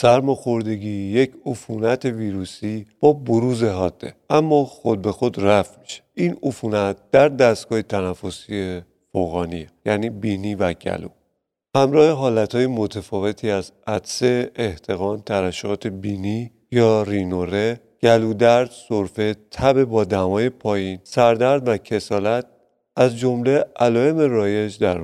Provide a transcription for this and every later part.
سرماخوردگی یک عفونت ویروسی با بروز حاده. اما خود به خود رفت میشه. این عفونت در دستگاه تنفسی فوقانیه یعنی بینی و گلو. همراه حالتهای متفاوتی از عدسه، احتقان، ترشحات بینی یا رینوره، گلودرد، سرفه، تب با دمای پایین، سردرد و کسالت از جمله علائم رایج در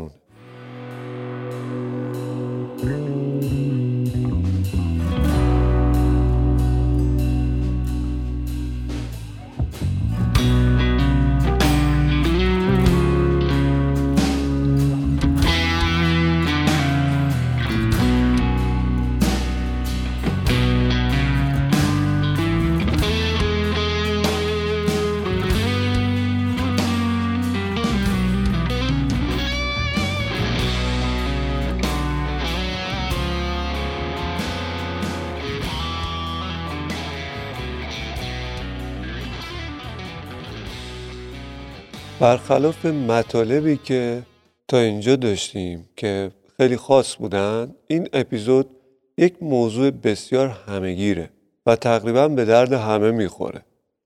برخلاف مطالبی که تا اینجا داشتیم که خیلی خاص بودن این اپیزود یک موضوع بسیار همهگیره و تقریبا به درد همه می‌خوره.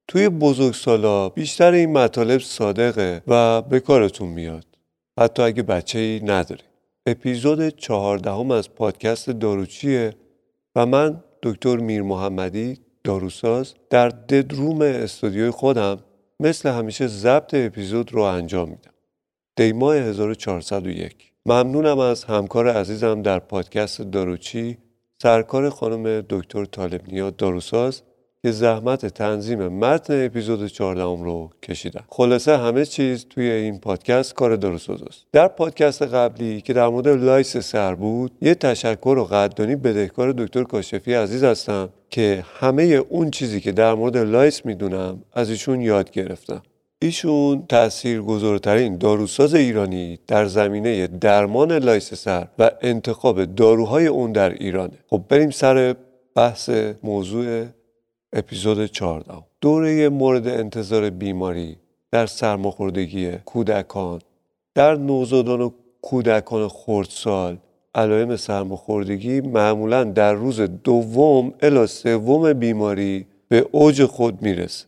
توی بزرگسالا بیشتر این مطالب صادقه و به کارتون میاد. حتی اگه بچه ای نداری. اپیزود چهاردهم از پادکست داروچیه و من دکتر میر محمدی داروساز در ددروم استودیوی خودم مثل همیشه ضبط اپیزود رو انجام میدم. دیماه 1401 ممنونم از همکار عزیزم در پادکست داروچی سرکار خانم دکتر طالب داروساز که زحمت تنظیم متن اپیزود 14 رو کشیدن. خلاصه همه چیز توی این پادکست کار داروساز است در پادکست قبلی که در مورد lice سر بود یه تشکر و قدردانی بدهکار دکتر کاشفی عزیز هستم که همه اون چیزی که در مورد lice می‌دونم از ایشون یاد گرفتم. ایشون تأثیر گذارترین داروساز ایرانی در زمینه درمان لایس سر و انتخاب داروهای اون در ایرانه. خب بریم سر بحث موضوع اپیزود 14 دوره مورد انتظار بیماری در سرماخوردگی کودکان. در نوزادان و کودکان خردسال علائم سرماخوردگی معمولا در روز دوم الی سوم بیماری به اوج خود می‌رسه.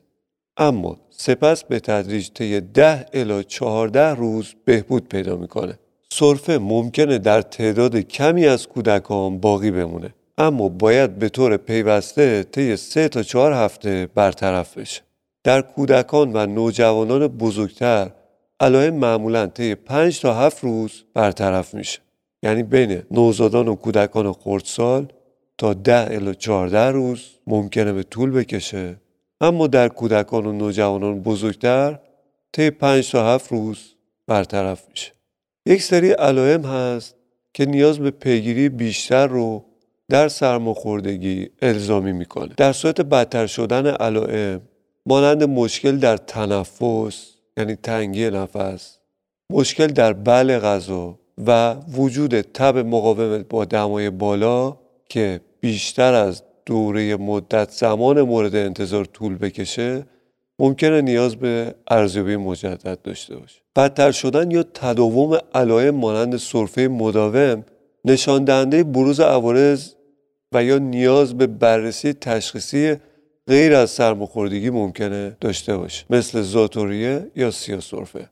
اما سپس به تدریج طی ده الی 14 روز بهبود پیدا می‌کنه. سرفه ممکنه در تعداد کمی از کودکان باقی بمونه. اما باید به طور پیوسته طی سه تا چهار هفته برطرف بشه. در کودکان و نوجوانان بزرگتر علائم معمولا طی 5 تا 7 روز برطرف میشه. یعنی بین نوزادان و کودکان خردسال تا 10 الی 14 روز ممکنه به طول بکشه. اما در کودکان و نوجوانان بزرگتر طی 5 تا 7 روز برطرف میشه. یک سری علائم هست که نیاز به پیگیری بیشتر رو در سرماخوردگی الزامی می‌کنه. در صورت بدتر شدن علائم مانند مشکل در تنفس یعنی تنگی نفس مشکل در بل غذا و وجود تب مقاوم با دمای بالا که بیشتر از دوره مدت زمان مورد انتظار طول بکشه ممکنه نیاز به ارزیابی مجدد داشته باشه. بدتر شدن یا تداوم علائم مانند سرفه مداوم نشان دهنده بروز عوارض و یا نیاز به بررسی تشخیصی غیر از سرماخوردگی ممکنه داشته باشه مثل زاتوریه یا سیاسورفه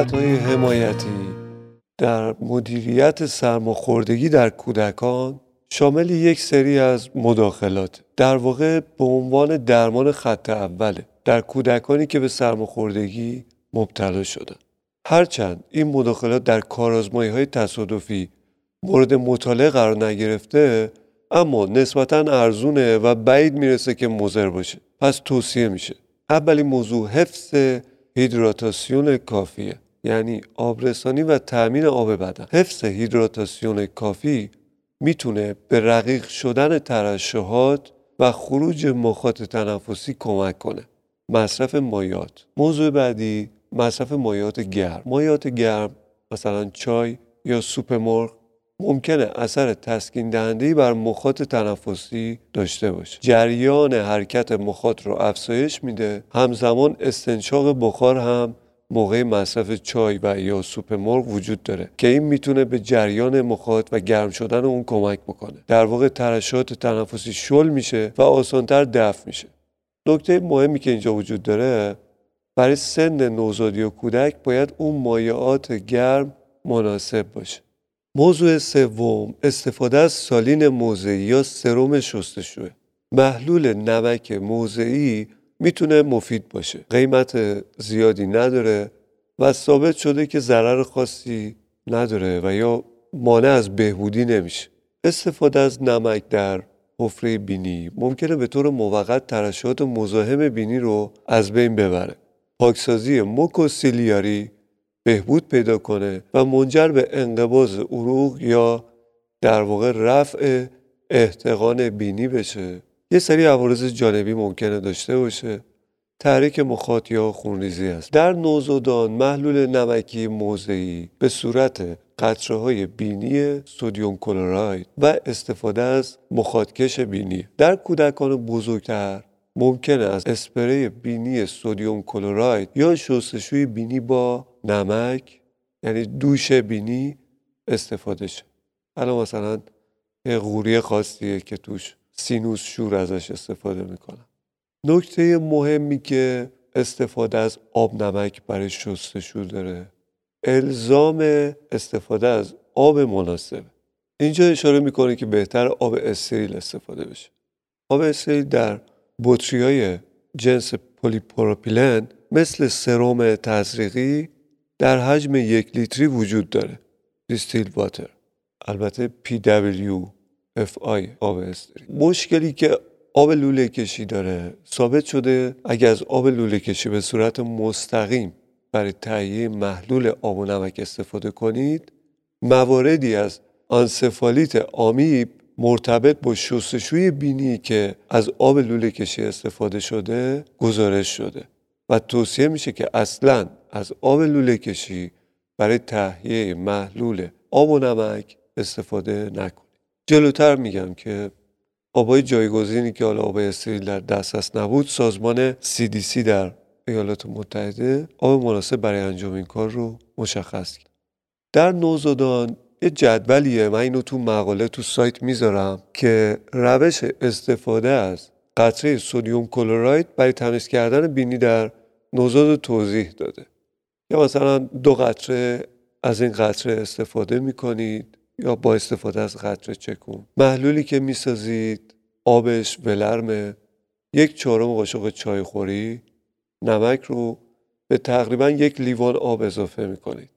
مراقبت های حمایتی در مدیریت سرماخوردگی در کودکان شامل یک سری از مداخلات. در واقع به عنوان درمان خط اوله در کودکانی که به سرماخوردگی مبتلا شدن. هرچند این مداخلات در کارازمایی های تصادفی مورد مطالعه قرار نگرفته اما نسبتا ارزونه و بعید می‌رسه که مضر باشه. پس توصیه میشه. اولین موضوع حفظ هیدراتاسیون کافیه. یعنی آبرسانی و تأمین آب بدن. حفظ هیدراتاسیون کافی می‌تونه به رقیق شدن ترشحات و خروج مخاط تنفسی کمک کنه. مصرف مایات موضوع بعدی مصرف مایعات گرم. مایعات گرم مثلا چای یا سوپ مرغ ممکنه اثر تسکین دهنده بر مخاط تنفسی داشته باشه. جریان حرکت مخاط رو افزایش میده. همزمان استنشاق بخار هم موقع مصرف چای و یا سوپ مرغ وجود داره که این می‌تونه به جریان مخاط و گرم شدن اون کمک بکنه. در واقع ترشات تنفسی شل میشه و آسانتر دفع میشه. نکته مهمی که اینجا وجود داره برای سن نوزادی و کودک باید اون مایعات گرم مناسب باشه. موضوع سوم استفاده از سالین موضعی یا سرم شستشوه. محلول نمک موضعی می‌تونه مفید باشه. قیمت زیادی نداره و ثابت شده که ضرر خاصی نداره و یا مانع از بهبودی نمیشه. استفاده از نمک در حفره بینی ممکنه به طور موقت ترشحات مزاحم بینی رو از بین ببره. پاکسازی موکوسیلیاری بهبود پیدا کنه و منجر به انقباز عروق یا در واقع رفع احتقان بینی بشه. یه سری عوارض جانبی ممکنه داشته باشه. تحریک مخاط یا خونریزی است. در نوزادان محلول نمکی موضعی به صورت قطره های بینی سودیوم کلراید و استفاده از مخاطکش بینی. در کودکان بزرگتر ممکن است اسپری بینی سودیوم کلراید یا شستشوی بینی با نمک یعنی دوش بینی استفاده شه. الان مثلا یه قوری خاصیه که توش سینوس شور ازش استفاده می‌کنن نکته مهمی که استفاده از آب نمک برای شستشو داره. الزام استفاده از آب مناسب. اینجا اشاره می‌کنه که بهتر آب استریل استفاده بشه. آب استریل در بطری های جنس پلیپروپیلن مثل سرم تزریقی در حجم یک لیتری وجود داره. دیستیل واتر البته FI آب استریل مشکلی که آب لوله کشی داره ثابت شده اگر از آب لوله کشی به صورت مستقیم برای تهیه محلول آب و نمک استفاده کنید مواردی از آنسفالیت آمیب مرتبط با شستشوی بینی که از آب لوله کشی استفاده شده گزارش شده و توصیه میشه که اصلا از آب لوله کشی برای تهیه محلول آب و نمک استفاده نکنید. جلوتر میگم که آبای جایگزینی که حالا آبای استریل در دسترس نبود سازمان CDC در ایالات متحده آب مناسب برای انجام این کار رو مشخص کرد. در نوزادان یه جدولیه. من اینو تو مقاله تو سایت می‌ذارم که روش استفاده از قطره سودیوم کلوراید برای تمیز کردن بینی در نوزاد توضیح داده. یا مثلا دو قطره از این قطره استفاده می‌کنید. یا با استفاده از قطره چکون. محلولی که می‌سازید آبش ولرمه یک چهارم قاشق چای خوری نمک رو به تقریبا یک لیوان آب اضافه می‌کنید.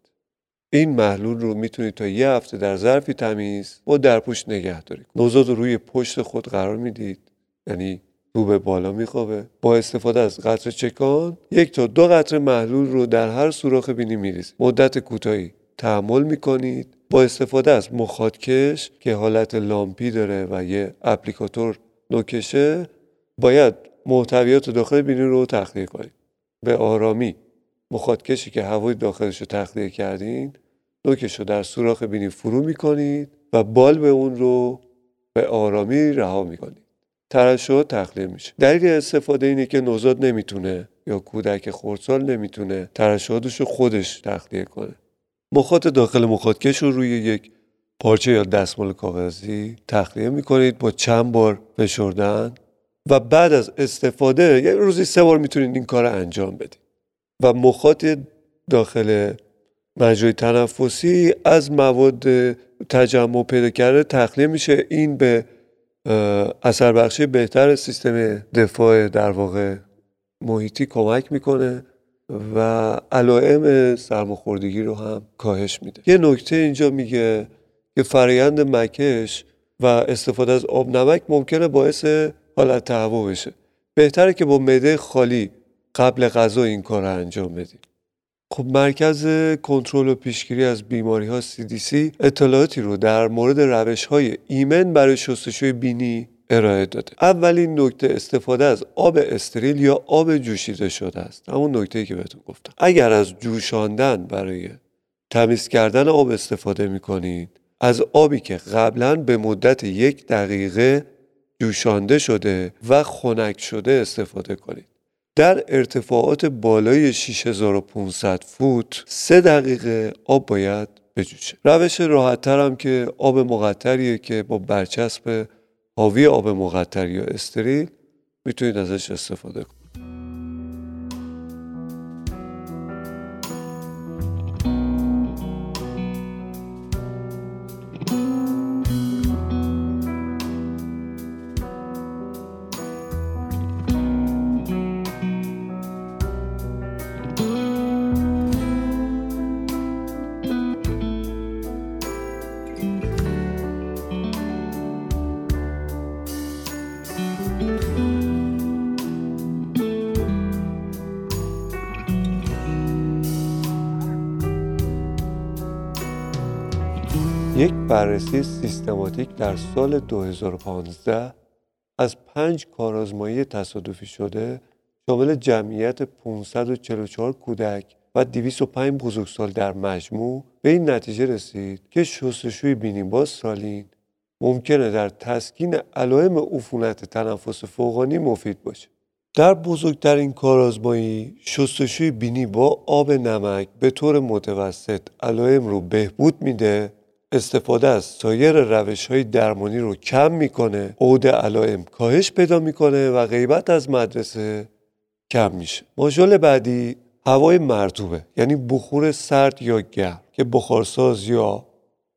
این محلول رو می‌تونید تا یه هفته در ظرفی تمیز و در پشت نگه دارید نوزاد رو روی پشت خود قرار می‌دید یعنی رو به بالا میخوابه. با استفاده از قطره چکان یک تا دو قطره محلول رو در هر سوراخ بینی میریزید. مدت کوتاهی تحمل می‌کنید. با استفاده از مخاطکش که حالت لامپی داره و یه اپلیکاتور نوکشه باید محتویات داخل بینی رو تخلیه کنید. به آرامی مخاطکشی که هوای داخلش رو تخلیه کردین نوکش رو در سوراخ بینی فرو می‌کنید و بال به اون رو به آرامی رها می‌کنید. ترشح تخلیه میشه. دلیل استفاده اینه که نوزاد نمی‌تونه یا کودک خردسال نمی‌تونه ترشحاتش رو خودش تخلیه کنه. مخاط داخل مخاطکش رو روی یک پارچه یا دستمال کاغذی تخلیه می‌کنید با چند بار فشردن و بعد از استفاده یه روزی سه بار می‌تونید این کار انجام بدید. و مخاط داخل مجرای تنفسی از مواد تجمع پیدا کرده تخلیه میشه. این به اثر بخشی بهتر سیستم دفاع در واقع محیطی کمک می‌کنه. و علائم سرماخوردگی رو هم کاهش میده. یه نکته اینجا میگه که فرایند مکش و استفاده از آب نمک ممکنه باعث حالت تهوع بشه. بهتره که با معده خالی قبل غذا این کار رو انجام بدیم خب مرکز کنترل و پیشگیری از بیماری ها CDC اطلاعاتی رو در مورد روش های ایمن برای شستشوی بینی ارائه داده. اولین نکته استفاده از آب استریل یا آب جوشیده شده است. همون نکته که بهتون گفتم. اگر از جوشاندن برای تمیز کردن آب استفاده می کنید از آبی که قبلا به مدت یک دقیقه جوشانده شده و خنک شده استفاده کنید. در ارتفاعات بالای 6500 فوت سه دقیقه آب باید بجوشه. روش راحت هم که آب مقطریه که با برچسب حاوی آب مقطر یا استریل می‌تونید ازش استفاده کنید. بررسی سیستماتیک در سال 2015 از پنج کارآزمایی تصادفی شده شامل جمعیت 544 کودک و 205 بزرگسال در مجموع به این نتیجه رسید که شستشوی بینی با سالین ممکنه در تسکین علائم عفونت تنفس فوقانی مفید باشه. در بزرگترین کارآزمایی شستشوی بینی با آب نمک به طور متوسط علائم رو بهبود میده استفاده از سایر روش های درمانی رو کم می‌کنه. عود علائم کاهش پیدا می‌کنه و غیبت از مدرسه کم میشه. ماژول بعدی هوای مرتوبه یعنی بخور سرد یا گرم که بخارساز یا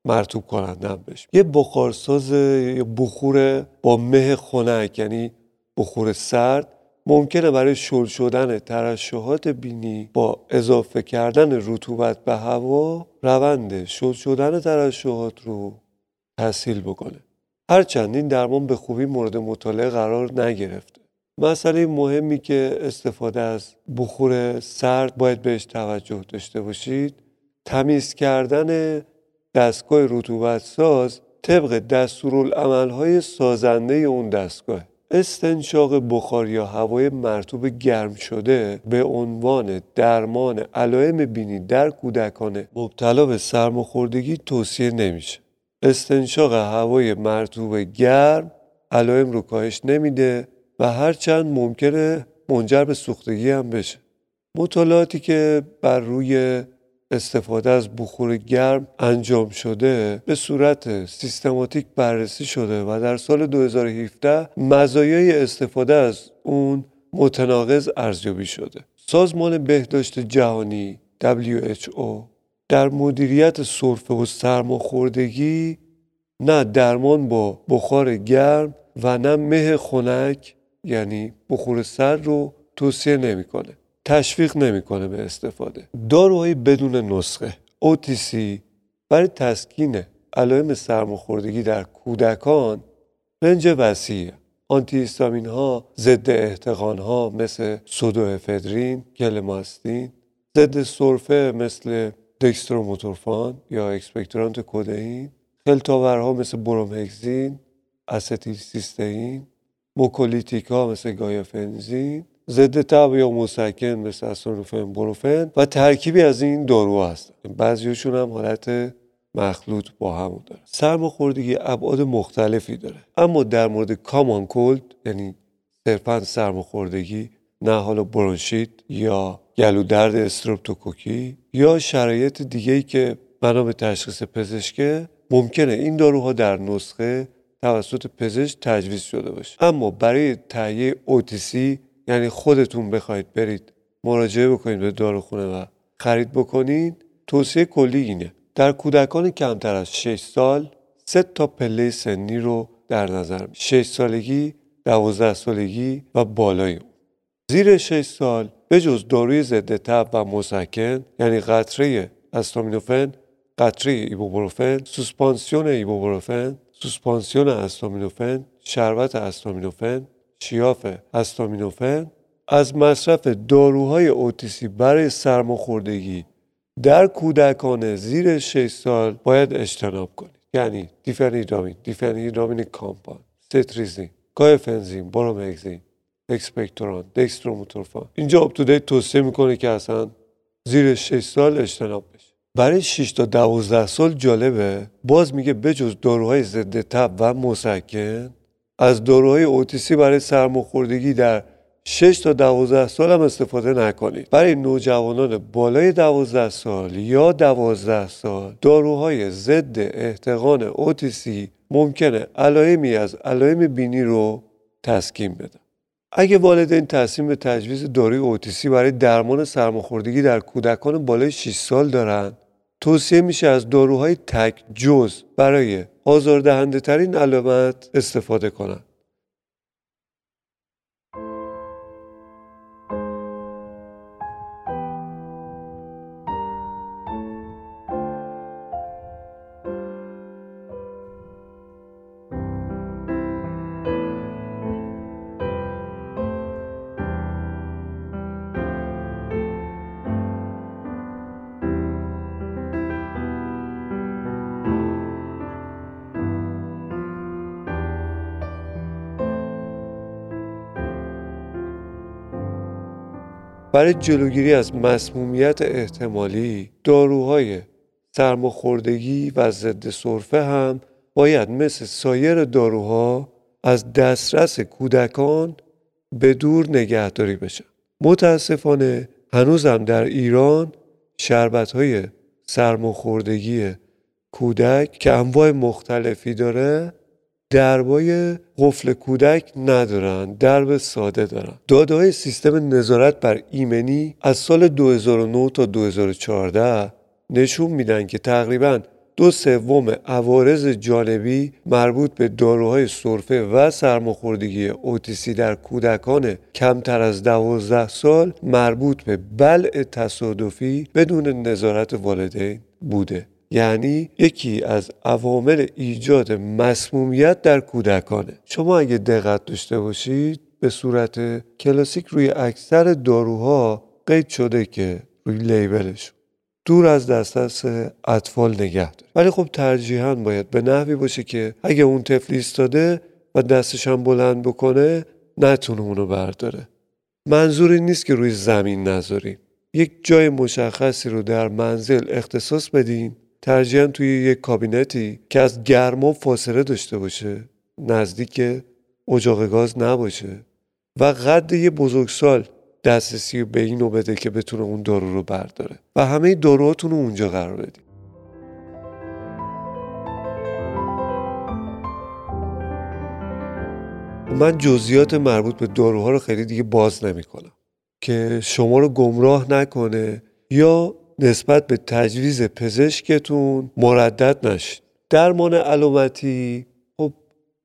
مرتوب کننده هم بشه یه بخارساز یا بخور با مه خنک یعنی بخور سرد ممکنه برای شل شدن ترشحات بینی با اضافه کردن رطوبت به هوا روند شل شدن ترشحات رو تسهیل بکنه. هرچند این درمان به خوبی مورد مطالعه قرار نگرفته. مسئله مهمی که استفاده از بخور سرد باید بهش توجه داشته باشید تمیز کردن دستگاه رطوبت ساز طبق دستورالعملهای سازنده اون دستگاه. استنشاق بخار یا هوای مرتوب گرم شده به عنوان درمان علائم بینی در کودکان مبتلا به سرماخوردگی توصیه نمیشه. استنشاق هوای مرتوب گرم علائم رو کاهش نمیده و هرچند ممکنه منجر به سوختگی هم بشه. مطالعاتی که بر روی استفاده از بخور گرم انجام شده به صورت سیستماتیک بررسی شده و در سال 2017 مزایای استفاده از اون متناقض ارزیابی شده سازمان بهداشت جهانی WHO در مدیریت سرفه و سرماخوردگی نه درمان با بخار گرم و نه مه خنک یعنی بخور سرد رو توصیه نمی‌کنه. تشویق نمی‌کنه به استفاده. داروهای بدون نسخه OTC برای تسکین علائم سرماخوردگی در کودکان رنج وسیع آنتی ها ضد احتقان ها مثل سودوافدرین گلماستین ضد سرفه مثل دکستروموتورفان یا expectorant کودئین خلطاورها مثل برومهکزین استیل سیستئین موکولیتیکا مثل گایافنزین ضد تب یا مسکن مثل استامینوفن بروفن و ترکیبی از این دارو هستن بعضیشون هم حالت مخلوط با هم داره سرماخوردگی ابعاد مختلفی داره. اما در مورد common cold یعنی صرفا سرماخوردگی نه حالا برونشیت یا گلو درد استروپتوکوکی یا شرایط دیگه ای که بنا به تشخیص پزشکه ممکنه این داروها در نسخه توسط پزشک تجویز شده باشه. اما برای تهیه اوتیسی یعنی خودتون بخواید برید مراجعه بکنید به داروخونه و خرید بکنید توصیه کلی اینه. در کودکان کمتر از 6 سال سه تا پله سنی رو در نظر 6 سالگی 12 سالگی و بالای اون. زیر 6 سال به جز داروی ضد تب و مسکن یعنی قطره استامینوفن قطره ایبوبروفن سوسپانسیون ایبوبروفن سوسپانسیون استامینوفن شربت استامینوفن شیاف استامینوفن از مصرف داروهای اوتیسی برای سرماخوردگی در کودکان زیر 6 سال باید اجتناب کنید. یعنی دیفنیدامین دیفنیدامین کامپان ستریزین کایفنزین برومگزین اکسپکتوران دکستروموتورفان. اینجا تو توصیه می‌کنه که اصلا زیر 6 سال اجتناب بشه. برای 6 تا 12 سال جالبه باز میگه بجز داروهای ضد تب و مسکن از داروهای اوتیسی برای سرماخوردگی در 6 تا 12 سال هم استفاده نکنید. برای نوجوانان بالای 12 سال یا 12 سال داروهای ضد احتقان اوتیسی ممکنه علائمی از علائم بینی رو تسکین بده. اگه والدین تصمیم به تجویز داروی اوتیسی برای درمان سرماخوردگی در کودکان بالای 6 سال دارن توصیه میشه از داروهای تک جز برای آزاردهنده ترین علامت استفاده کنند. برای جلوگیری از مسمومیت احتمالی داروهای سرماخوردگی و ضد سرفه هم باید مثل سایر داروها از دسترس کودکان به دور نگهداری بشه متاسفانه هنوزم در ایران شربت های سرماخوردگی کودک که انواع مختلفی داره دربای قفل کودک ندارن درب ساده دارن. داده های سیستم نظارت بر ایمنی از سال 2009 تا 2014 نشون میدن که تقریبا دو سوم عوارض جانبی مربوط به داروهای سرفه و سرماخوردگی اوتیسی در کودکان کمتر از دوازده سال مربوط به بلع تصادفی بدون نظارت والدین بوده. یعنی یکی از عوامل ایجاد مسمومیت در کودکانه. شما اگه دقت داشته باشید به صورت کلاسیک روی اکثر داروها قید شده که روی لیبلش دور از دسترس اطفال نگه داره ولی خب ترجیحاً باید به نحوی باشه که اگه اون طفل ایستاده و دستش هم بلند بکنه نتونه اونو برداره. منظور این نیست که روی زمین نذاریم. یک جای مشخصی رو در منزل اختصاص بدیم ترجیحاً توی یک کابینتی که از گرما فاصله داشته باشه نزدیک اجاق گاز نباشه و قد یه بزرگسال دسترسی به اینو بده که بتونه اون دارو رو برداره و همه داروهاتون رو اونجا قرار بدیم. من جزئیات مربوط به داروها رو خیلی دیگه باز نمی‌کنم که شما رو گمراه نکنه یا نسبت به تجویز پزشکتون مردد نشید درمان علامتی خب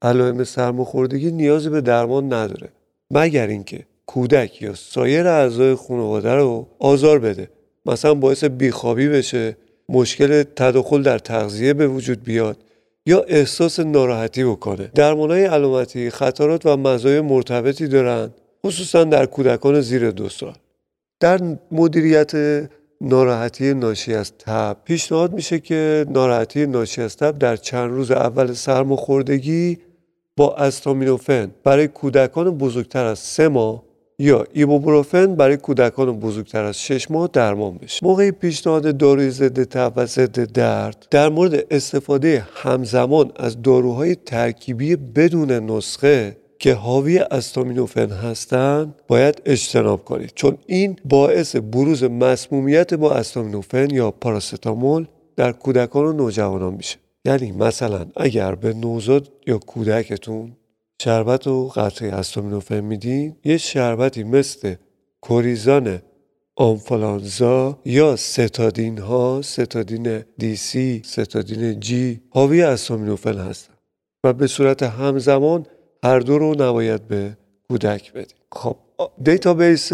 علائم سرماخوردگی نیازی به درمان نداره. مگر اینکه کودک یا سایر اعضای خانواده رو آزار بده. مثلا باعث بیخوابی بشه مشکل تداخل در تغذیه به وجود بیاد یا احساس ناراحتی بکنه. درمانهای علامتی خطرات و مزایای مرتبطی دارند خصوصا در کودکان زیر دو سال. در مدیریت ناراحتی ناشی از تب. پیشنهاد میشه که ناراحتی ناشی از تب در چند روز اول سرماخوردگی با استامینوفن برای کودکان بزرگتر از سه ماه یا ایبوبروفن برای کودکان بزرگتر از 6 ماه درمان بشه. موقع پیشنهاد داروی ضد تب و ضد درد در مورد استفاده همزمان از داروهای ترکیبی بدون نسخه که حاوی استامینوفن هستند باید اجتناب کنید. چون این باعث بروز مسمومیت با استامینوفن یا پاراستامول در کودکان و نوجوانان میشه. یعنی مثلا اگر به نوزاد یا کودکتون شربت و قطره استامینوفن میدین یه شربتی مثل کوریزان آنفلانزا یا ستادین ها ستادین دی سی ستادین جی حاوی استامینوفن هستن. و به صورت همزمان هر دو رو نباید به کودک بدیم. خب. database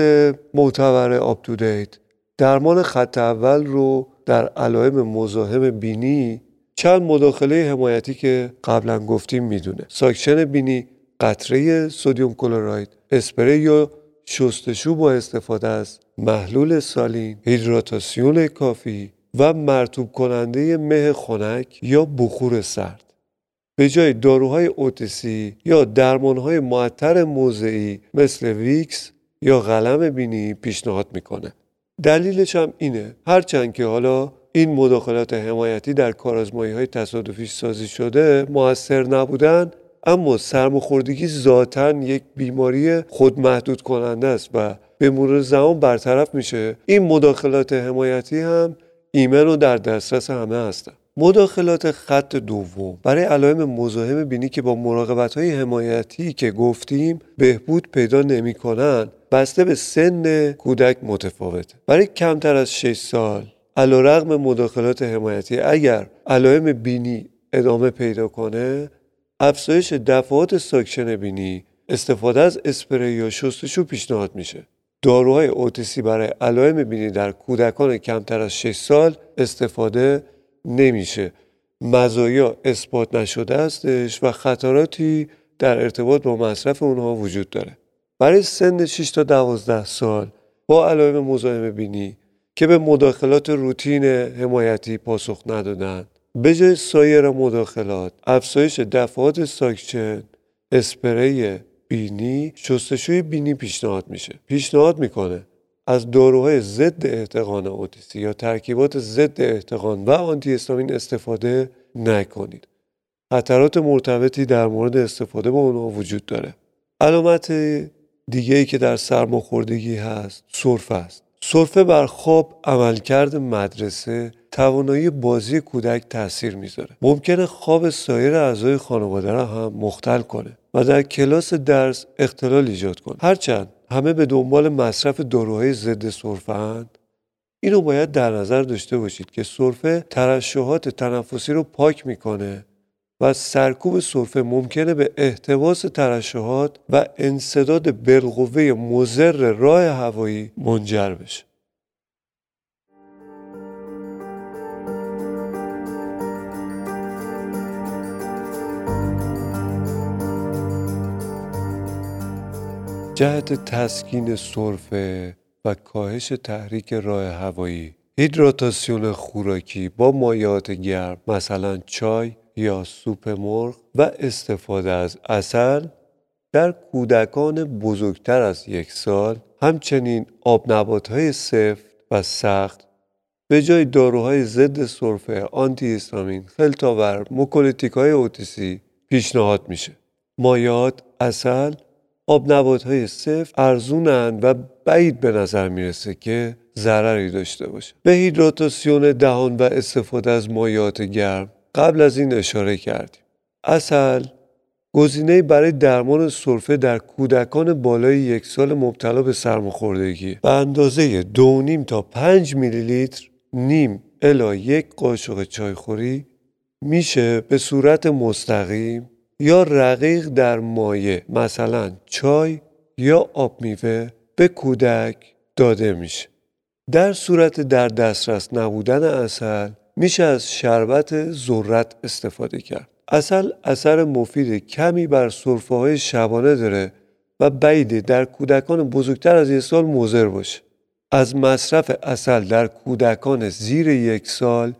معتبر UpToDate درمان خط اول رو در علائم مزاحم بینی چند مداخله حمایتی که قبلا گفتیم می‌دونه. ساکشن بینی قطره sodium chloride اسپری یا شستشو با استفاده از محلول سالین هیدراتاسیون کافی و مرطوب کننده مه خنک یا بخور سرد. به جای داروهای OTC یا درمانهای معطر موضعی مثل ویکس یا قلم بینی پیشنهاد می‌کنه. دلیلش هم اینه. هرچند که حالا این مداخلات حمایتی در کارازمایی های تصادفی سازی شده موثر نبودن اما سرماخوردگی ذاتا یک بیماری خودمحدود کننده است و به مرور زمان برطرف میشه. این مداخلات حمایتی هم ایمن و در دسترس همه هستن. مداخلات خط دوم. برای علائم مزاحم بینی که با مراقبت های حمایتی که گفتیم بهبود پیدا نمی کنن بسته به سن کودک متفاوته. برای کمتر از 6 سال علیرغم مداخلات حمایتی اگر علائم بینی ادامه پیدا کنه افزایش دفعات ساکشن بینی استفاده از اسپری یا شستشو پیشنهاد میشه. داروهای OTC برای علائم بینی در کودکان کمتر از 6 سال استفاده نمیشه. مزایا اثبات نشده استش و خطراتی در ارتباط با مصرف اونها وجود داره. برای سن 6 تا 12 سال با علائم مزاحم بینی که به مداخلات روتین حمایتی پاسخ ندادند به جای سایر مداخلات افزایش دفعات ساکچن اسپری بینی شستشوی بینی پیشنهاد میشه. پیشنهاد می‌کنه. از داروهای ضد احتقان اوتیسی یا ترکیبات ضد احتقان و آنتی استامین استفاده نکنید. خطرات مرتبطی در مورد استفاده با اونها وجود داره. علامت دیگه ای که در سرماخوردگی هست سرفه است. سرفه بر خواب عملکرد مدرسه توانایی بازی کودک تاثیر می‌ذاره. ممکنه خواب سایر اعضای خانواده را هم مختل کنه. و در کلاس درس اختلال ایجاد کنه هرچند همه به دنبال مصرف داروهای ضد سرفه اینو باید در نظر داشته باشید که سرفه ترشحات تنفسی رو پاک می‌کنه و سرکوب سرفه ممکنه به احتباس ترشحات و انصداد بالقوه مزر راه هوایی منجر بشه. جهت تسکین سرفه و کاهش تحریک راه هوایی. هیدراتاسیون خوراکی با مایعات گرم مثلا چای یا سوپ مرغ و استفاده از اصل در کودکان بزرگتر از یک سال همچنین آب های سفت و سخت به جای داروهای ضد سرفه آنتی استامین خلطاور مکولیتیک های اوتیسی پیشنهاد میشه. مایات اصل آب های سفت ارزونند و بعید به نظر می‌رسه که ضرری داشته باشه. به هیدراتاسیون دهان و استفاده از مایات گرم قبل از این اشاره کردیم. اصل گزینه برای درمان سرفه در کودکان بالای یک سال مبتلا به سرماخوردگی به اندازه دو نیم تا پنج میلی لیتر نیم الا یک قاشق چایخوری میشه به صورت مستقیم یا رقیق در مایع مثلا چای یا آب میوه به کودک داده میشه. در صورت در دسترس نبودن اصل میشه از شربت ذرت استفاده کرد. اصل اثر مفید کمی بر صرفه های شبانه داره و بعیده در کودکان بزرگتر از یک سال مضر باشه. از مصرف اصل در کودکان زیر یک سال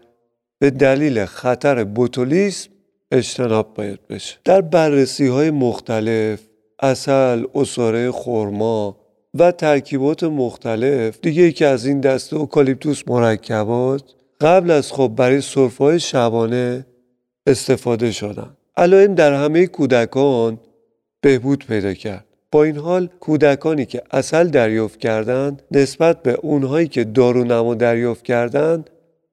به دلیل خطر بوتولیسم اجتناب باید بشه. در بررسی های مختلف اصل، اصاره خورما و ترکیبات مختلف دیگه که از این دسته اوکالیپتوس مرکبات قبل از خواب برای های شبانه استفاده شدن. علائم در همه کودکان بهبود پیدا کرد. با این حال کودکانی که اصل دریافت کردند نسبت به اونهایی که دارونما دریافت کردند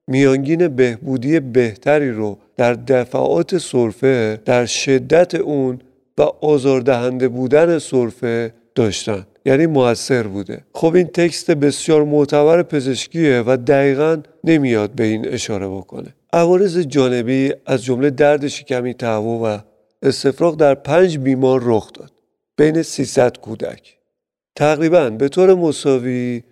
میانگین بهبودی بهتری رو در دفعات سرفه در شدت اون و آزاردهنده بودن سرفه داشتن. یعنی موثر بوده. خب این تکست بسیار معتبر پزشکیه و دقیقا نمیاد به این اشاره بکنه. عوارض جانبی از جمله درد شکمی تهوع و استفراغ در پنج بیمار رخ داد. بین 300 کودک. تقریبا به طور مساوی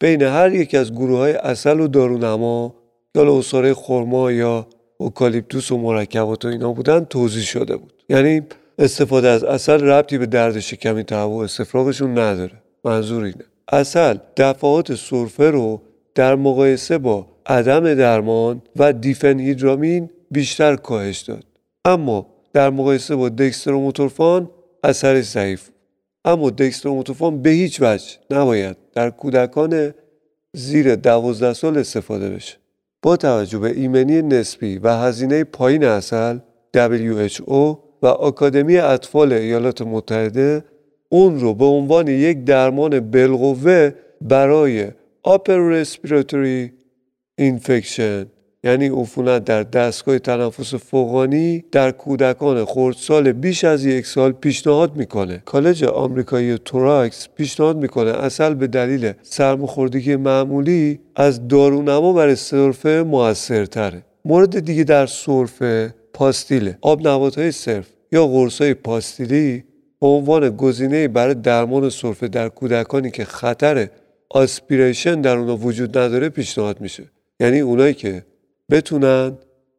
بین هر یک از گروه های اصل و دارونما یا اصاره خرما یا اوکالیپتوس و مرکبات و اینا بودن توضیح شده بود. یعنی استفاده از اصل ربطی به درد شکمی تهوع استفراغشون نداره. منظور اینه. اصل دفعات سرفه رو در مقایسه با عدم درمان و دیفنهیدرامین بیشتر کاهش داد. اما در مقایسه با دکستروموتورفان اثرش ضعیف اما دکستروموتورفان به هیچ وجه نباید در کودکان زیر دوازده سال استفاده بشه. با توجه به ایمنی نسبی و هزینه پایین اصل WHO و آکادمی اطفال ایالات متحده اون رو به عنوان یک درمان بالقوه برای upper respiratory infection یعنی عفونت در دستگاه تنفس فوقانی در کودکان خردسال بیش از یک سال پیشنهاد می‌کنه. کالج آمریکایی توراکس پیشنهاد می‌کنه اصل به دلیل سرماخوردگی معمولی از دارونما برای سرفه موثرتره. مورد دیگه در سرفه پاستیله آب های صرف یا های پاستیلی به عنوان گزینه برای درمان سرفه در کودکانی که خطر آسپیریشن در اونا وجود نداره پیشنهاد میشه. یعنی اونایی که بتونن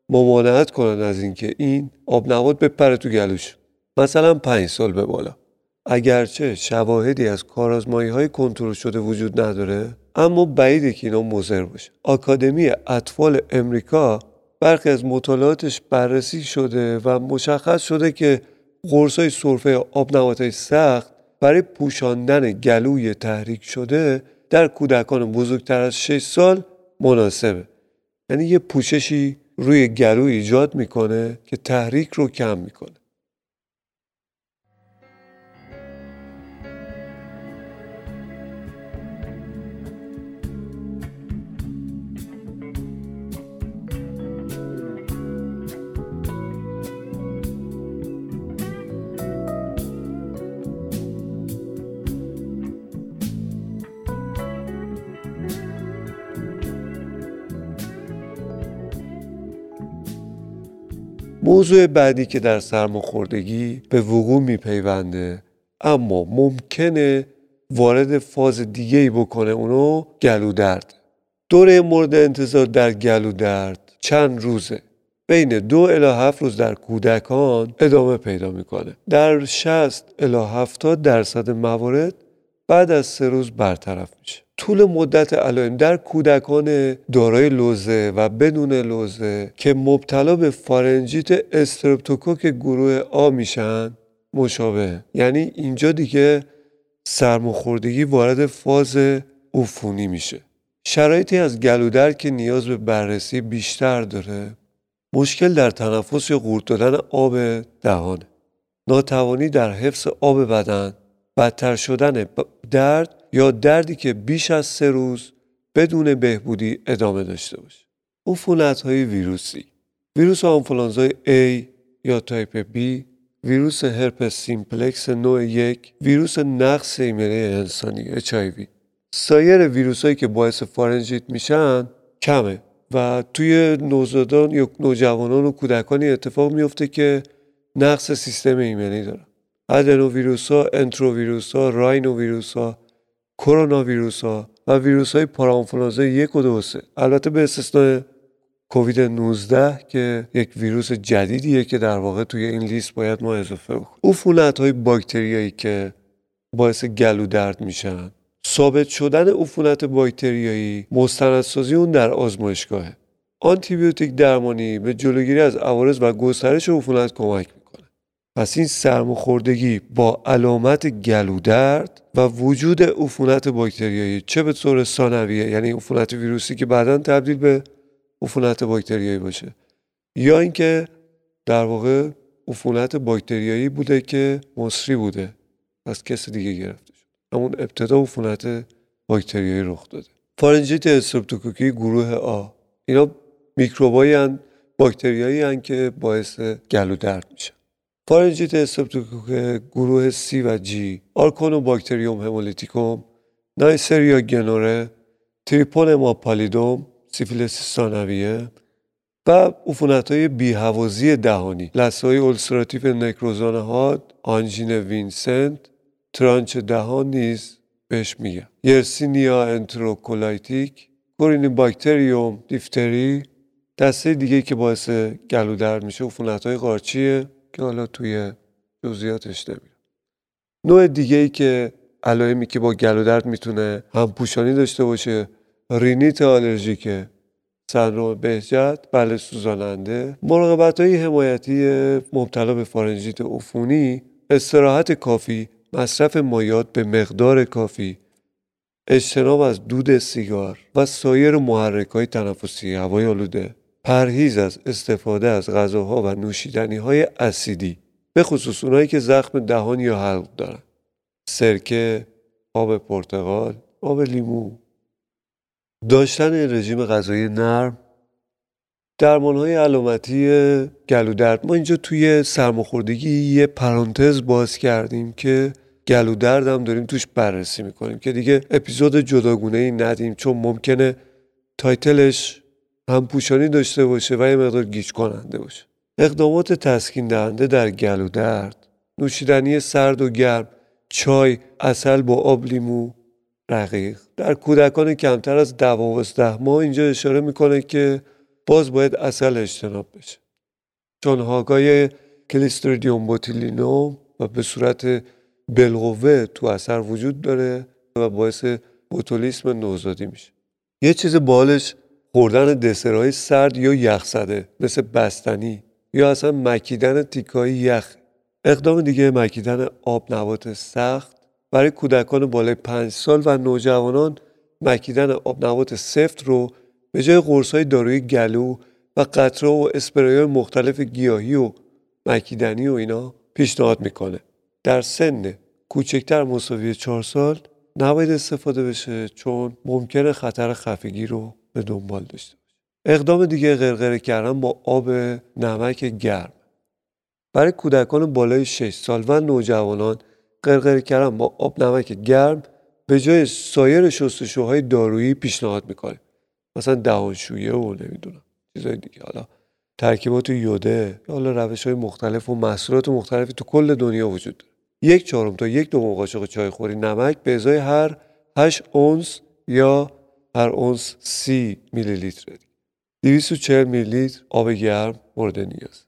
ممانعت کنن از اینکه این آب نبات بپره تو گلوش. مثلا پنج سال به بالا. اگرچه شواهدی از کارازمایی های کنترل شده وجود نداره اما بعیده که اینا مضر باشه. آکادمی اطفال امریکا برخی از مطالعاتش بررسی شده و مشخص شده که قرص های سرفه آب سخت برای پوشاندن گلوی تحریک شده در کودکان بزرگتر از 6 سال مناسبه. یعنی یه پوششی روی گلو ایجاد می‌کنه که تحریک رو کم می‌کنه. موضوع بعدی که در سرماخوردگی به وقوع میپیونده اما ممکنه وارد فاز دیگه ای بکنه اونو گلو درد دوره مورد انتظار در گلو درد چند روزه. بین دو الی هفت روز در کودکان ادامه پیدا می‌کنه. در 60 الی 70 درصد موارد بعد از سه روز برطرف میشه. طول مدت علائم در کودکان دارای لوزه و بدون لوزه که مبتلا به فارنجیت استرپتوکوک گروه آ میشن مشابه. یعنی اینجا دیگه سرماخوردگی وارد فاز عفونی میشه. شرایطی از گلودر که نیاز به بررسی بیشتر داره مشکل در تنفس یا قورت دادن آب دهانه. ناتوانی در حفظ آب بدن بدتر شدن درد یا دردی که بیش از سه روز بدون بهبودی ادامه داشته باشه. عفونت های ویروسی. ویروس آنفولانزای A یا type B ویروس هرپس سیمپلکس نوع یک ویروس نقص ایمنی انسانی HIV سایر ویروس هایی که باعث فارنجیت میشن کمه و توی نوزادان یا نوجوانان و کودکانی اتفاق میفته که نقص سیستم ایمنی دارن ادنو ویروس ها انترو ویروس ها راینو ویروس ها کرونا ویروس ها و ویروس های پارانفلانزا یک و دو سه. البته به استثناء کووید 19 که یک ویروس جدیدیه که در واقع توی این لیست باید ما اضافه بکنیم. عفونت های باکتریایی که باعث گلو درد میشن ثابت شدن عفونت باکتریایی مستندسازی اون در آزمایشگاهه. آنتیبیوتیک درمانی به جلوگیری از عوارض و گسترش عفونت کمک پس این سرماخوردگی با علامت گلودرد و وجود عفونت باکتریایی چه به طور ثانویه یعنی عفونت ویروسی که بعدا تبدیل به عفونت باکتریایی باشه یا اینکه در واقع عفونت باکتریایی بوده که مصری بوده از کسی دیگه گرفته شد همون ابتدا عفونت باکتریایی رخ داده. فارنجیت استرپتوکوکی گروه آ. اینا میکروبایی باکتریایی که باعث گلودرد میشن. فارنجیت استرپتوکوک گروه C و G آرکونو باکتریوم همولیتیکوم نایسریا گنوره تریپونما پالیدوم سیفیلیس ثانویه و عفونت های بیهوازی دهانی. لثه های السراتیو نکروزان حاد آنژین وینسنت trench دهان نیز بهش میگن. یرسینیا انتروکولایتیک کورینی باکتریوم دیفتری دسته دیگه که باعث گلو درد میشه. عفونت های قارچیه که حالا توی جزئیاتش نمیرم نوع دیگه ای که علائمی که با گلو درد می‌تونه هم پوشانی داشته باشه رینیت آلرژیکه سندروم بهجت بله سوزاننده. مراقبت های حمایتی مبتلا به فارنژیت عفونی استراحت کافی مصرف مایعات به مقدار کافی اجتناب از دود سیگار و سایر محرک های تنفسی هوای آلوده. پرهیز از استفاده از غذاها و نوشیدنی های اسیدی به خصوص اونایی که زخم دهان یا حلق دارن. سرکه آب پرتقال آب لیمو. داشتن رژیم غذایی نرم درمان های علامتی گلودرد. ما اینجا توی سرماخوردگی یه پرانتز باز کردیم که گلودرد هم داریم توش بررسی می‌کنیم که دیگه اپیزود جداگونه ای ندیم چون ممکنه تایتلش هم پوشانی داشته باشه و یه مقدار گیج کننده باشه. اقدامات تسکین دهنده در گلودرد نوشیدنی سرد و گرم چای اصل با آب لیمو رقیق. در کودکان کمتر از دوازده ماه اینجا اشاره می‌کنه که باز باید اصل اجتناب بشه. چون هاگای کلیستریدیوم بوتیلینوم و به صورت بالقوه تو اثر وجود داره و باعث بوتولیسم نوزادی میشه. یه چیز بالش خوردن دسرهای سرد یا یخ زده مثل بستنی یا اصلا مکیدن تیکایی یخ. اقدام دیگه مکیدن آب نبات سخت. برای کودکان بالای پنج سال و نوجوانان مکیدن آب نبات سفت رو به جای قرص های داروی گلو و قطره و اسپری مختلف گیاهی و مکیدنی و اینا پیشنهاد می‌کنه. در سن کوچکتر مساوی چهار سال نباید استفاده بشه چون ممکنه خطر خفگی رو به دنبال داشته باشه. اقدام دیگه غرغره کردن با آب نمک گرم. برای کودکان بالای 6 سال و نوجوانان غرغره کردن با آب نمک گرم به جای سایر شستشوهای دارویی پیشنهاد می‌کنه. مثلا دهانشویه و نمی‌دونم چیزای دیگه. حالا ترکیبات یوده حالا روش های مختلف و محصولات مختلفی تو کل دنیا وجود داره. یک چهارم تا یک دوم قاشق چای خوری نمک به ازای هر 8 اونس یا هر اونس 30 میلی لیتر 240 میلی لیتر آب گرم مورد نیاز.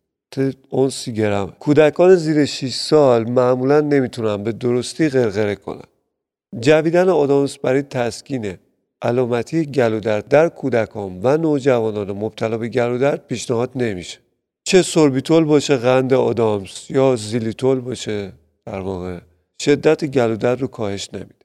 اونس 30 گرم. کودکان زیر 6 سال معمولا نمی‌تونن به درستی غرغره کنن. جویدن آدامس برای تسکین علامتی گلودرد در کودکان و نوجوانان مبتلا به گلودرد پیشنهاد نمیشه. چه سوربیتول باشه قند آدامس یا زیلیتول باشه در واقع شدت گلودرد رو کاهش نمیده.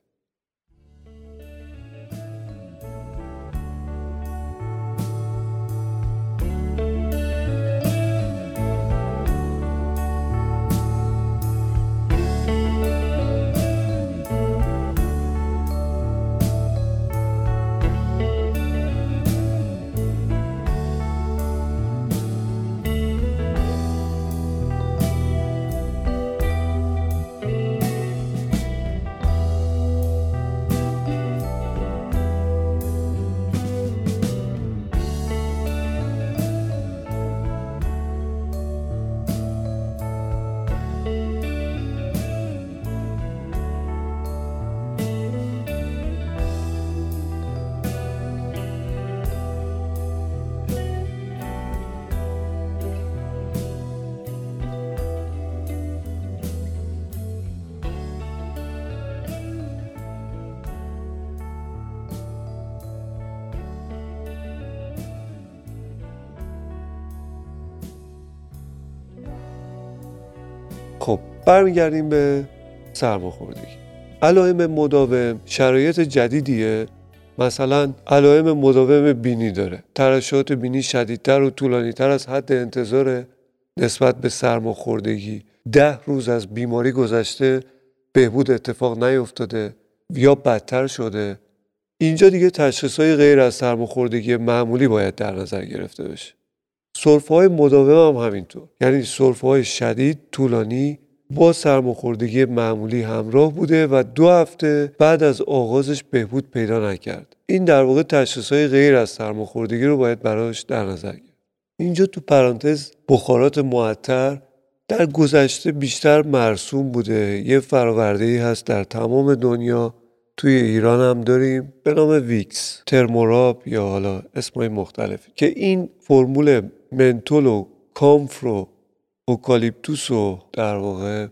برمیگردیم به سرماخوردگی. علائم مداوم شرایط جدیدیه. مثلا علائم مداوم بینی داره. ترشحات بینی شدیدتر و طولانیتر از حد انتظار نسبت به سرماخوردگی. ده روز از بیماری گذشته بهبود اتفاق نیفتاده یا بدتر شده. اینجا دیگه تشخیص های غیر از سرماخوردگی معمولی باید در نظر گرفته بشه. سرفه های مداوم هم همینطور. یعنی سرفه های شدید طولانی با سرماخوردگی معمولی همراه بوده و دو هفته بعد از آغازش بهبود پیدا نکرد. این در واقع تشخیص های غیر از سرماخوردگی رو باید براش در نظر گرفت. اینجا تو پرانتز بخارات معطر در گذشته بیشتر مرسوم بوده. یه فراورده ای هست در تمام دنیا. توی ایران هم داریم. به نام ویکس ترموراب یا حالا اسمای مختلفی. که این فرمول منتول و کامفر و اوکالیپتوس و در واقع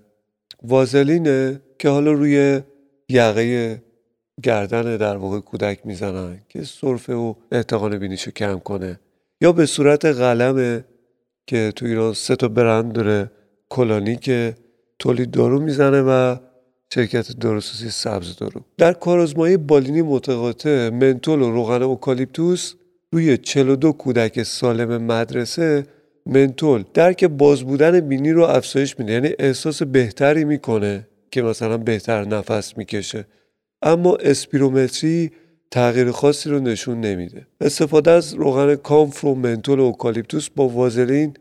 وازلینه که حالا روی یقه گردن در واقع کودک می‌زنن که سرفه و احتقان بینیشو کم کنه. یا به صورت قلمه که تو ایران سه تا برند داره کلانی که تولید دارو می‌زنه و شرکت داروسازی سبز دارو. در کارآزمایی بالینی متقاطع منتول و روغن اوکالیپتوس روی 42 کودک سالم مدرسه منتول درک باز بودن بینی رو افزایش میده. یعنی احساس بهتری می‌کنه که مثلا بهتر نفس می‌کشه. اما اسپیرومتری تغییر خاصی رو نشون نمیده. استفاده از روغن کامفر و منتول اوکالیپتوس با وازلین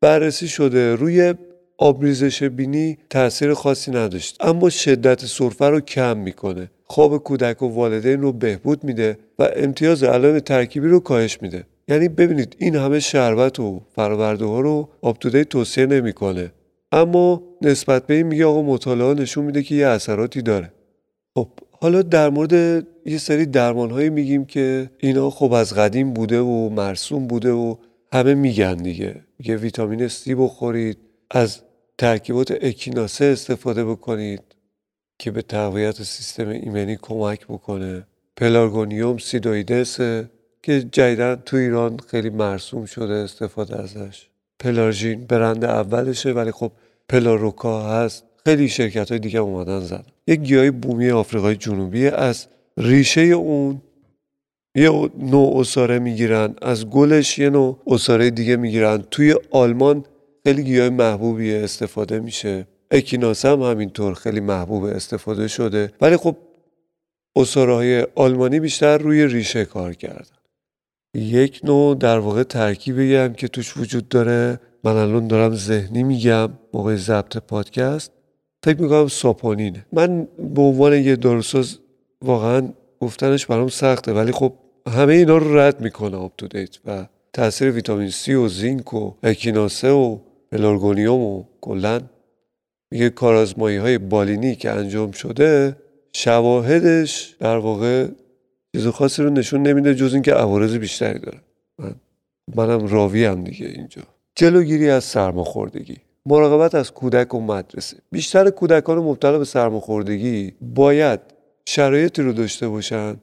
بررسی شده. روی آبریزش بینی تاثیر خاصی نداشت اما شدت سرفه رو کم می‌کنه. خواب کودک و والدین رو بهبود میده و امتیاز علائم ترکیبی رو کاهش میده. یعنی ببینید این همه شربت و فرآورده ها رو UpToDate توصیه نمی‌کنه. اما نسبت به این میگه آقا مطالعه نشون میده که یه اثراتی داره. خب حالا در مورد یه سری درمان هایی میگیم که اینا خب از قدیم بوده و مرسوم بوده و همه میگن دیگه. میگه ویتامین C بخورید از ترکیبات اکیناسه استفاده بکنید که به تقویت سیستم ایمنی کمک بکنه. پلارگونیوم سیدویدس که جدیدا تو ایران خیلی مرسوم شده استفاده ازش. پلارژین برند اولشه ولی خب پلاروکا هست. خیلی شرکت های دیگه اومدن زدن. یک گیاه بومی آفریقای جنوبی از ریشه اون یه نوع اصاره می‌گیرن از گلش یه نوع اصاره دیگه می‌گیرن. توی آلمان خیلی گیاه محبوبی استفاده میشه. اکیناس هم همینطور خیلی محبوب استفاده شده. ولی خب اصاره های آلمانی بیشتر روی ریشه کار کردن. یک نوع در واقع ترکیبی هم که توش وجود داره. من الان دارم ذهنی میگم موقع ضبط پادکست. فکر می‌کنم ساپونینه من به عنوان یه داروساز واقعا گفتنش برام سخته ولی خب همه اینا رو رد می‌کنه UpToDate و تاثیر ویتامین C و زینک و اکیناسه و پلارگونیوم و کلا. میگه کارآزمایی های بالینی که انجام شده شواهدش در واقع چیز خاصی رو نشون نمیده جز اینکه عوارض بیشتری داره. من منم راوی هم دیگه اینجا. جلوگیری از سرماخوردگی. مراقبت از کودک و مدرسه. بیشتر کودکان مبتلا به سرماخوردگی باید شرایطی رو داشته باشن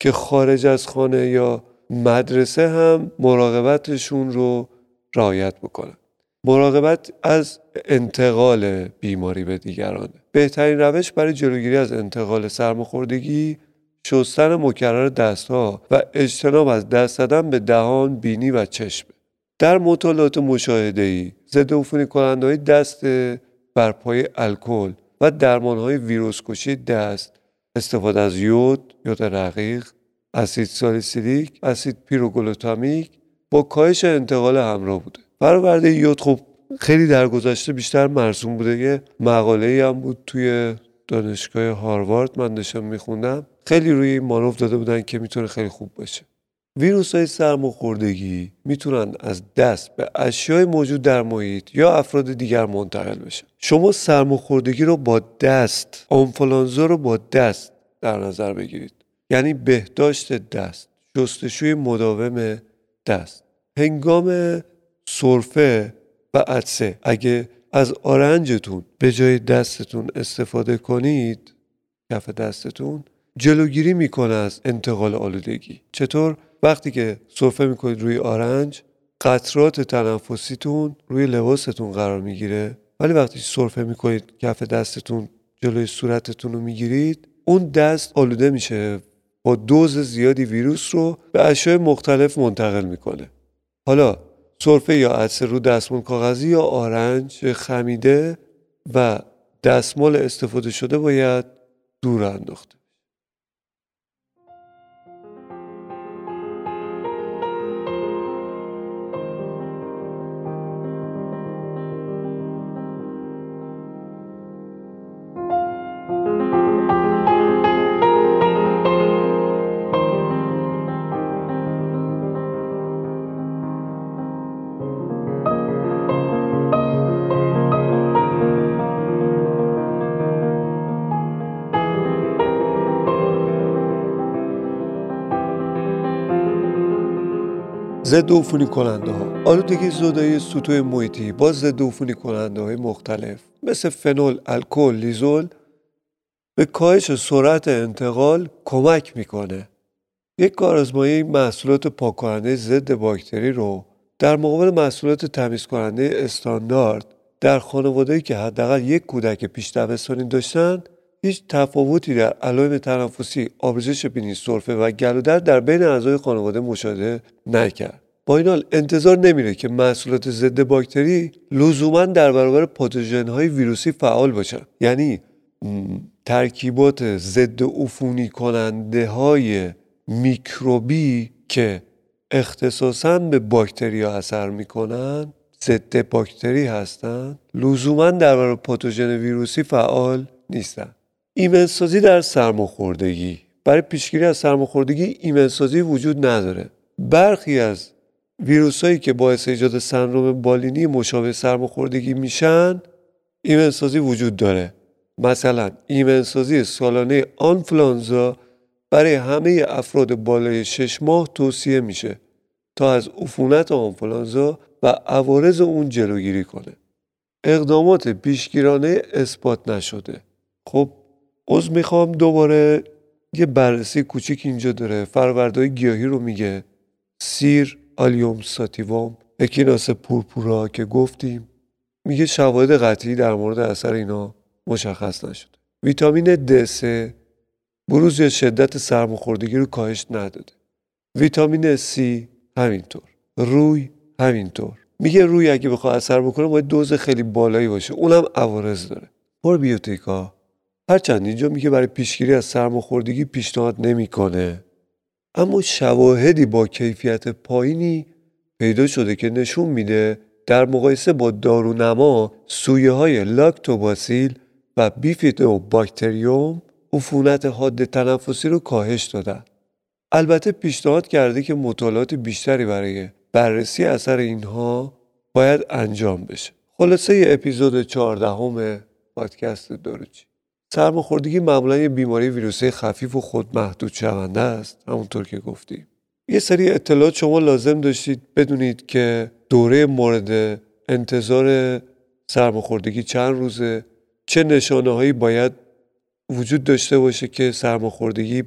که خارج از خانه یا مدرسه هم مراقبتشون رو رعایت بکنن. مراقبت از انتقال بیماری به دیگران بهترین روش برای جلوگیری از انتقال سرماخوردگی شستن مکرر دستها و اجتناب از دست زدن به دهان بینی و چشم. در مطالعات ای ضد عفونی کننده های دست بر پای الکل و درمان های ویروس کشی دست استفاده از یود یود رقیق اسید سالیسیلیک اسید پیروگلوتامیک با کاهش انتقال همراه بوده. برآورده یود خب خیلی در گذشته بیشتر مرسوم بوده. یه مقاله هم بود توی دانشگاه هاروارد من داشتم میخوندم. خیلی روی مانوف داده بودن که می‌تونه خیلی خوب باشه. ویروس های سرماخوردگی می‌تونن از دست به اشیای موجود در محیط یا افراد دیگر منتقل بشن. شما سرماخوردگی رو با دست آنفولانزا رو با دست در نظر بگیرید. یعنی بهداشت دست جستشوی مداوم دست. هنگام سرفه و عدسه اگه از آرنجتون به جای دستتون استفاده کنید کف دستتون جلوگیری می‌کنه از انتقال آلودگی. چطور؟ وقتی که سرفه می‌کنید روی آرنج قطرات تنفسیتون روی لباستون قرار می‌گیره. ولی وقتی سرفه می‌کنید کف دستتون جلوی صورتتون رو می‌گیرید اون دست آلوده میشه. با دوز زیادی ویروس رو به اشیاء مختلف منتقل می‌کنه. حالا سرفه یا عدسه رو دستمال کاغذی یا آرنج خمیده و دستمال استفاده شده باید دور انداخته. ضد عفونی کننده ها آلودگی زدایی سطوح محیطی با ضد عفونی کننده های مختلف مثل فنول، الکل، لیزول به کاهش سرعت انتقال کمک می‌کنه. یک کارآزمایی محصولات پاک ضد باکتری رو در مقابل محصولات تمیز کننده استاندارد در خانواده‌ای که حداقل یک کودک پیش دبستانی داشتن هیچ تفاوتی در علائم تنفسی آبریزش بینی سرفه و گلودرد در بین اعضای خانواده مشاهده نکرد. با این حال انتظار نمیره که محصولات ضد باکتری لزوما در برابر پاتوژن های ویروسی فعال باشن. یعنی ترکیبات ضد عفونی کننده های میکروبی که اختصاصا به باکتریا اثر می‌کنن ضد باکتری هستند لزوما در برابر پاتوژن ویروسی فعال ایمنسازی در سرماخوردگی. برای پیشگیری از سرماخوردگی ایمنسازی وجود نداره. برخی از ویروس هایی که باعث ایجاد سندروم بالینی مشابه سرماخوردگی میشن ایمنسازی وجود داره. مثلا ایمنسازی سالانه آنفلانزا برای همه افراد بالای شش ماه توصیه میشه تا از عفونت آنفلانزا و عوارض اون جلوگیری کنه. اقدامات پیشگیرانه اثبات نشده. خب عضو می‌خوام دوباره یه بررسی کوچیک اینجا داره. فروردهای گیاهی رو میگه. سیر آلیوم ساتیوم اکیناس پورپورا که گفتیم. میگه شواهد قطعی در مورد اثر اینا مشخص نشده ویتامین D3 بروز یا شدت سرماخوردگی رو کاهش نداده. ویتامین C همینطور. روی همینطور. میگه روی اگه بخواد اثر بکنه باید دوز خیلی بالایی باشه. اونم عوارض داره. پربیوتیکا. هرچند اینجا میگه برای پیشگیری از سرماخوردگی پیشنهاد نمی‌کنه اما شواهدی با کیفیت پایینی پیدا شده که نشون میده در مقایسه با دارونما سویه های لاکتوباسیل و بیفیدو باکتریوم عفونت حاد تنفسی رو کاهش دادن. البته پیشنهاد کرده که مطالعات بیشتری برای بررسی اثر اینها باید انجام بشه. خلاصه ای اپیزود 14 پادکست داروچی سرماخوردگی معمولا یه بیماری ویروسی خفیف و خودمحدود شونده است همونطور که گفتیم یه سری اطلاعات شما لازم داشتید بدونید که دوره مورد انتظار سرماخوردگی چند روزه چه نشانه هایی باید وجود داشته باشه که سرماخوردگی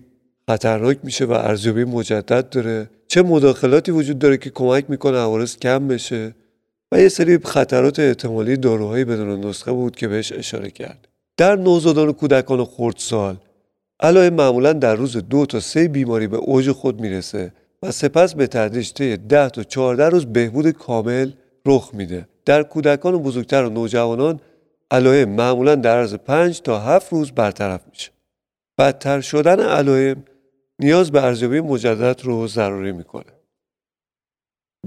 خطرناک میشه و ارزیابی مجدد داره. چه مداخلاتی وجود داره که کمک می‌کنه عوارض کم بشه؟ و یه سری خطرات احتمالی داروهایی بدون نسخه بود که بهش اشاره کرد. در نوزادان و کودکان خردسال. علائم معمولا در روز دو تا سه بیماری به اوج خود می‌رسه و سپس به تدریج طی ده تا 14 روز بهبود کامل رخ میده. در کودکان و بزرگتر و نوجوانان علائم معمولا در عرض 5 تا 7 روز برطرف میشه. بدتر شدن علائم نیاز به ارزیابی مجدد رو ضروری می‌کنه.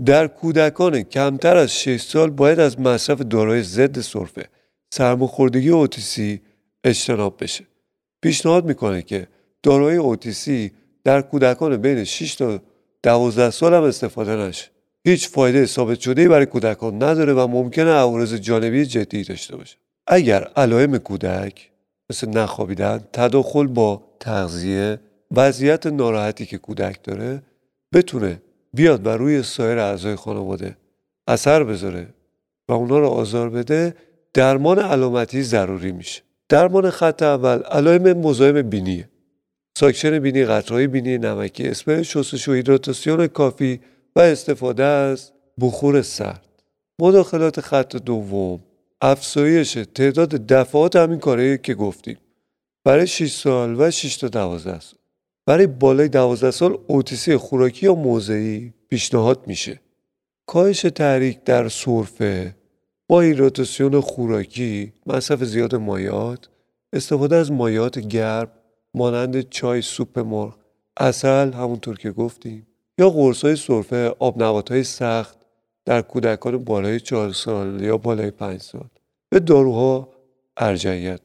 در کودکان کمتر از 6 سال باید از مصرف داروی ضد سرفه سرماخوردگی اوتیسی اجتناب بشه. پیشنهاد می‌کنه که داروی اوتیسی در کودکان بین 6 تا 12 سال هم استفاده نشه. هیچ فایده ثابت شده برای کودکان نداره و ممکنه عوارض جانبی جدی داشته باشه. اگر علائم کودک مثل نخوابیدن تداخل با تغذیه وضعیت ناراحتی که کودک داره بتونه بیاد و روی سایر اعضای خانواده اثر بذاره و اونا رو آزار بده درمان علامتی ضروری میشه. درمان خط اول علائم مزاحم بینیه ساکشن بینی قطرهای بینی نمکی اسپری شستشو هیدراتاسیون کافی و استفاده از بخور سرد. مداخلات خط دوم. افزایش تعداد دفعات همین کاری که گفتیم. برای 6 سال و 6 تا 12 سال. برای بالای 12 سال اوتیسی خوراکی یا موضعی پیشنهاد میشه. کاهش تحریک در سرفه با ایراتاسیون خوراکی مصرف زیاد مایات استفاده از مایات گرم مانند چای سوپ مرغ اصل همونطور که گفتیم یا قرص های سرفه آب های سخت در کودکان بالای چهار سال یا بالای پنج سال. به داروها ارجعیت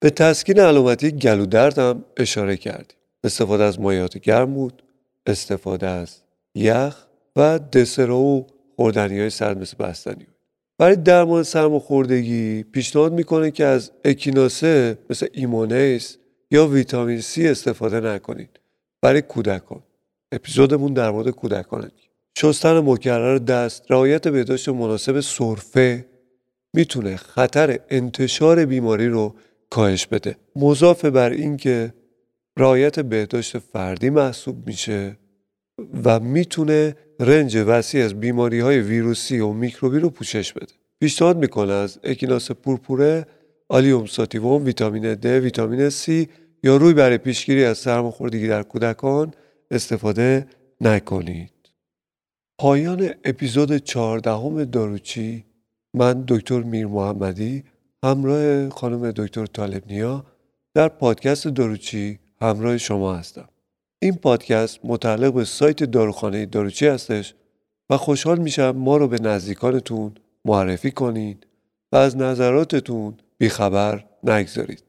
به تسکین علامتی گلودرد هم اشاره کردیم. استفاده از مایات گرم بود استفاده از یخ و دسرا و خوردنی های سرد مثل بستنی. برای درمان سرماخوردگی پیشنهاد می‌کنه که از اکیناسه مثل ایمونیس یا ویتامین C استفاده نکنید. برای کودکان. اپیزودمون در مورد کودکانه. شستن مکرر دست رعایت بهداشت مناسب سرفه می‌تونه خطر انتشار بیماری رو کاهش بده. مضاف بر اینکه رعایت بهداشت فردی محسوب میشه و می‌تونه رنج وسیع از بیماری های ویروسی و میکروبی رو پوشش بده. پیشنهاد می‌کنه از اکیناس پورپوره، آلیوم ساتیوم، ویتامین د، ویتامین C یا روی برای پیشگیری از سرماخوردگی در کودکان استفاده نکنید. پایان اپیزود چهاردهم داروچی من دکتر میر محمدی همراه خانم دکتر طالبنیا در پادکست داروچی همراه شما هستم. این پادکست متعلق به سایت داروخانه داروچی هستش و خوشحال میشم ما رو به نزدیکانتون معرفی کنید و از نظراتتون بیخبر نگذارید.